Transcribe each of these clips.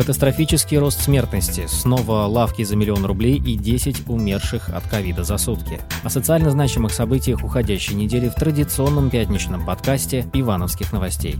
Катастрофический рост смертности, снова лавки за миллион рублей и 10 умерших от ковида за сутки. О социально значимых событиях уходящей недели в традиционном пятничном подкасте «Ивановских новостей».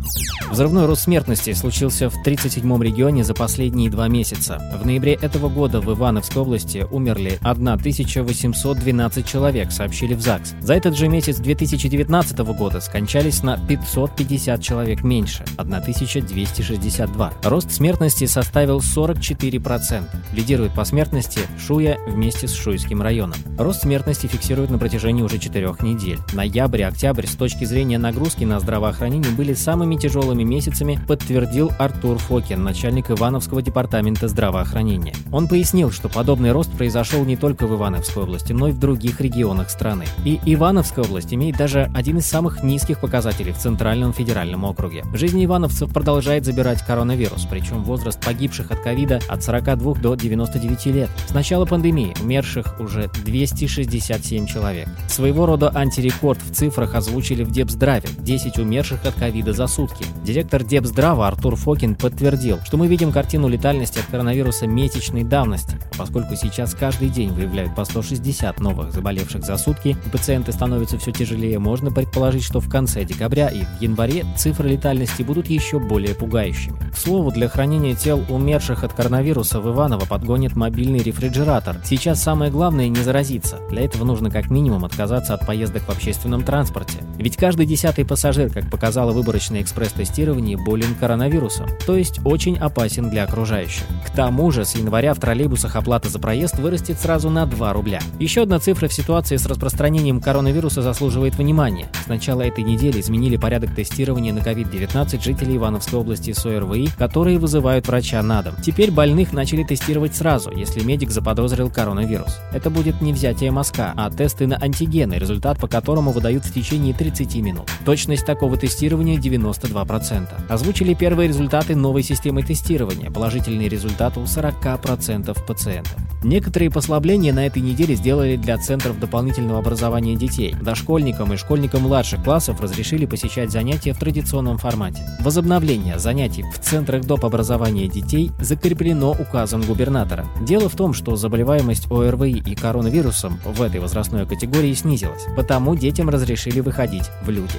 Взрывной рост смертности случился в 37-м регионе за последние два месяца. В ноябре этого года в Ивановской области умерли 1812 человек, сообщили в ЗАГС. За этот же месяц 2019 года скончались на 550 человек меньше – 1262. Рост смертности со составил 44%. Лидирует по смертности Шуя вместе с Шуйским районом. Рост смертности фиксируют на протяжении уже четырех недель. Ноябрь и октябрь с точки зрения нагрузки на здравоохранение были самыми тяжелыми месяцами, подтвердил Артур Фокин, начальник Ивановского департамента здравоохранения. Он пояснил, что подобный рост произошел не только в Ивановской области, но и в других регионах страны. И Ивановская область имеет даже один из самых низких показателей в Центральном федеральном округе. Жизнь ивановцев продолжает забирать коронавирус, причем возраст погибших погибших от ковида от 42 до 99 лет. С начала пандемии умерших уже 267 человек. Своего рода антирекорд в цифрах озвучили в Депздраве – 10 умерших от ковида за сутки. Директор Депздрава Артур Фокин подтвердил, что мы видим картину летальности от коронавируса месячной давности, поскольку сейчас каждый день выявляют по 160 новых заболевших за сутки, и пациенты становятся все тяжелее, можно предположить, что в конце декабря и в январе цифры летальности будут еще более пугающими. К слову, для хранения тел умерших от коронавируса в Иваново подгонит мобильный рефрижератор. Сейчас самое главное не заразиться. Для этого нужно как минимум отказаться от поездок в общественном транспорте. Ведь каждый десятый пассажир, как показало выборочное экспресс-тестирование, болен коронавирусом, то есть очень опасен для окружающих. К тому же с января в троллейбусах оплата за проезд вырастет сразу на 2 рубля. Еще одна цифра в ситуации с распространением коронавируса заслуживает внимания. С начала этой недели изменили порядок тестирования на COVID-19 жителей Ивановской области с ОРВИ, которые вызывают врача на дом. Теперь больных начали тестировать сразу, если медик заподозрил коронавирус. Это будет не взятие мазка, а тесты на антигены, результат по которому выдают в течение 30 минут. Точность такого тестирования 92%. Озвучили первые результаты новой системы тестирования. Положительный результат у 40% пациентов. Некоторые послабления на этой неделе сделали для центров дополнительного образования детей. Дошкольникам и школьникам младших классов разрешили посещать занятия в традиционном формате. Возобновление занятий в центрах доп. образования детей детей закреплено указом губернатора. Дело в том, что заболеваемость ОРВИ и коронавирусом в этой возрастной категории снизилась, потому детям разрешили выходить в люди.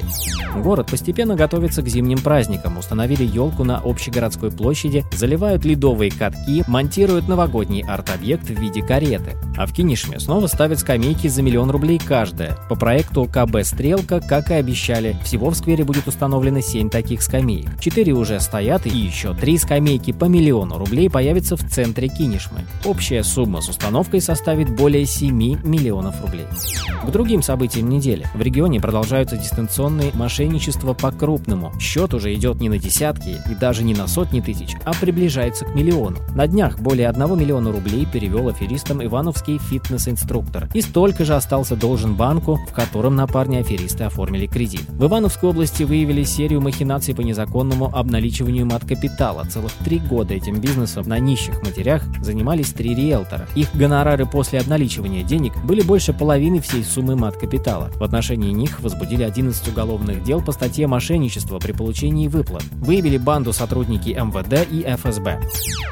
Город постепенно готовится к зимним праздникам, установили елку на общегородской площади, заливают ледовые катки, монтируют новогодний арт-объект в виде кареты. А в Кинешме снова ставят скамейки за миллион рублей каждая. По проекту КБ «Стрелка», как и обещали, всего в сквере будет установлено 7 таких скамеек. 4 уже стоят и еще 3 скамейки по миллиону рублей появится в центре Кинешмы. Общая сумма с установкой составит более 7 миллионов рублей. К другим событиям недели. В регионе продолжаются дистанционные мошенничества по-крупному. Счет уже идет не на десятки и даже не на сотни тысяч, а приближается к миллиону. На днях более 1 миллиона рублей перевел аферистам ивановский фитнес-инструктор. И столько же остался должен банку, в котором на парня аферисты оформили кредит. В Ивановской области выявили серию махинаций по незаконному обналичиванию мат-капитала. Целых три года этим бизнесом на нищих матерях занимались три риэлтора. Их гонорары после обналичивания денег были больше половины всей суммы мат-капитала. В отношении них возбудили 11 уголовных дел по статье мошенничества при получении выплат. Выявили банду сотрудники МВД и ФСБ.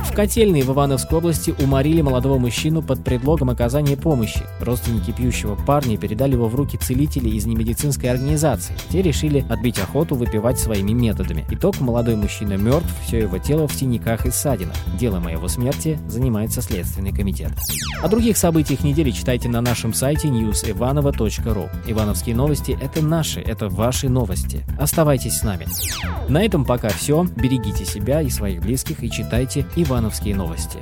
В котельной в Ивановской области уморили молодого мужчину под предлогом оказания помощи. Родственники пьющего парня передали его в руки целителей из немедицинской организации. Те решили отбить охоту выпивать своими методами. Итог – молодой мужчина мертв, все его тело в синяках и ссадинах. Делом о его смерти занимается Следственный комитет. О других событиях недели читайте на нашем сайте newsivanova.ru. Ивановские новости – это наши, это ваши новости. Оставайтесь с нами. На этом пока все. Берегите себя и своих близких и читайте Ивановские новости.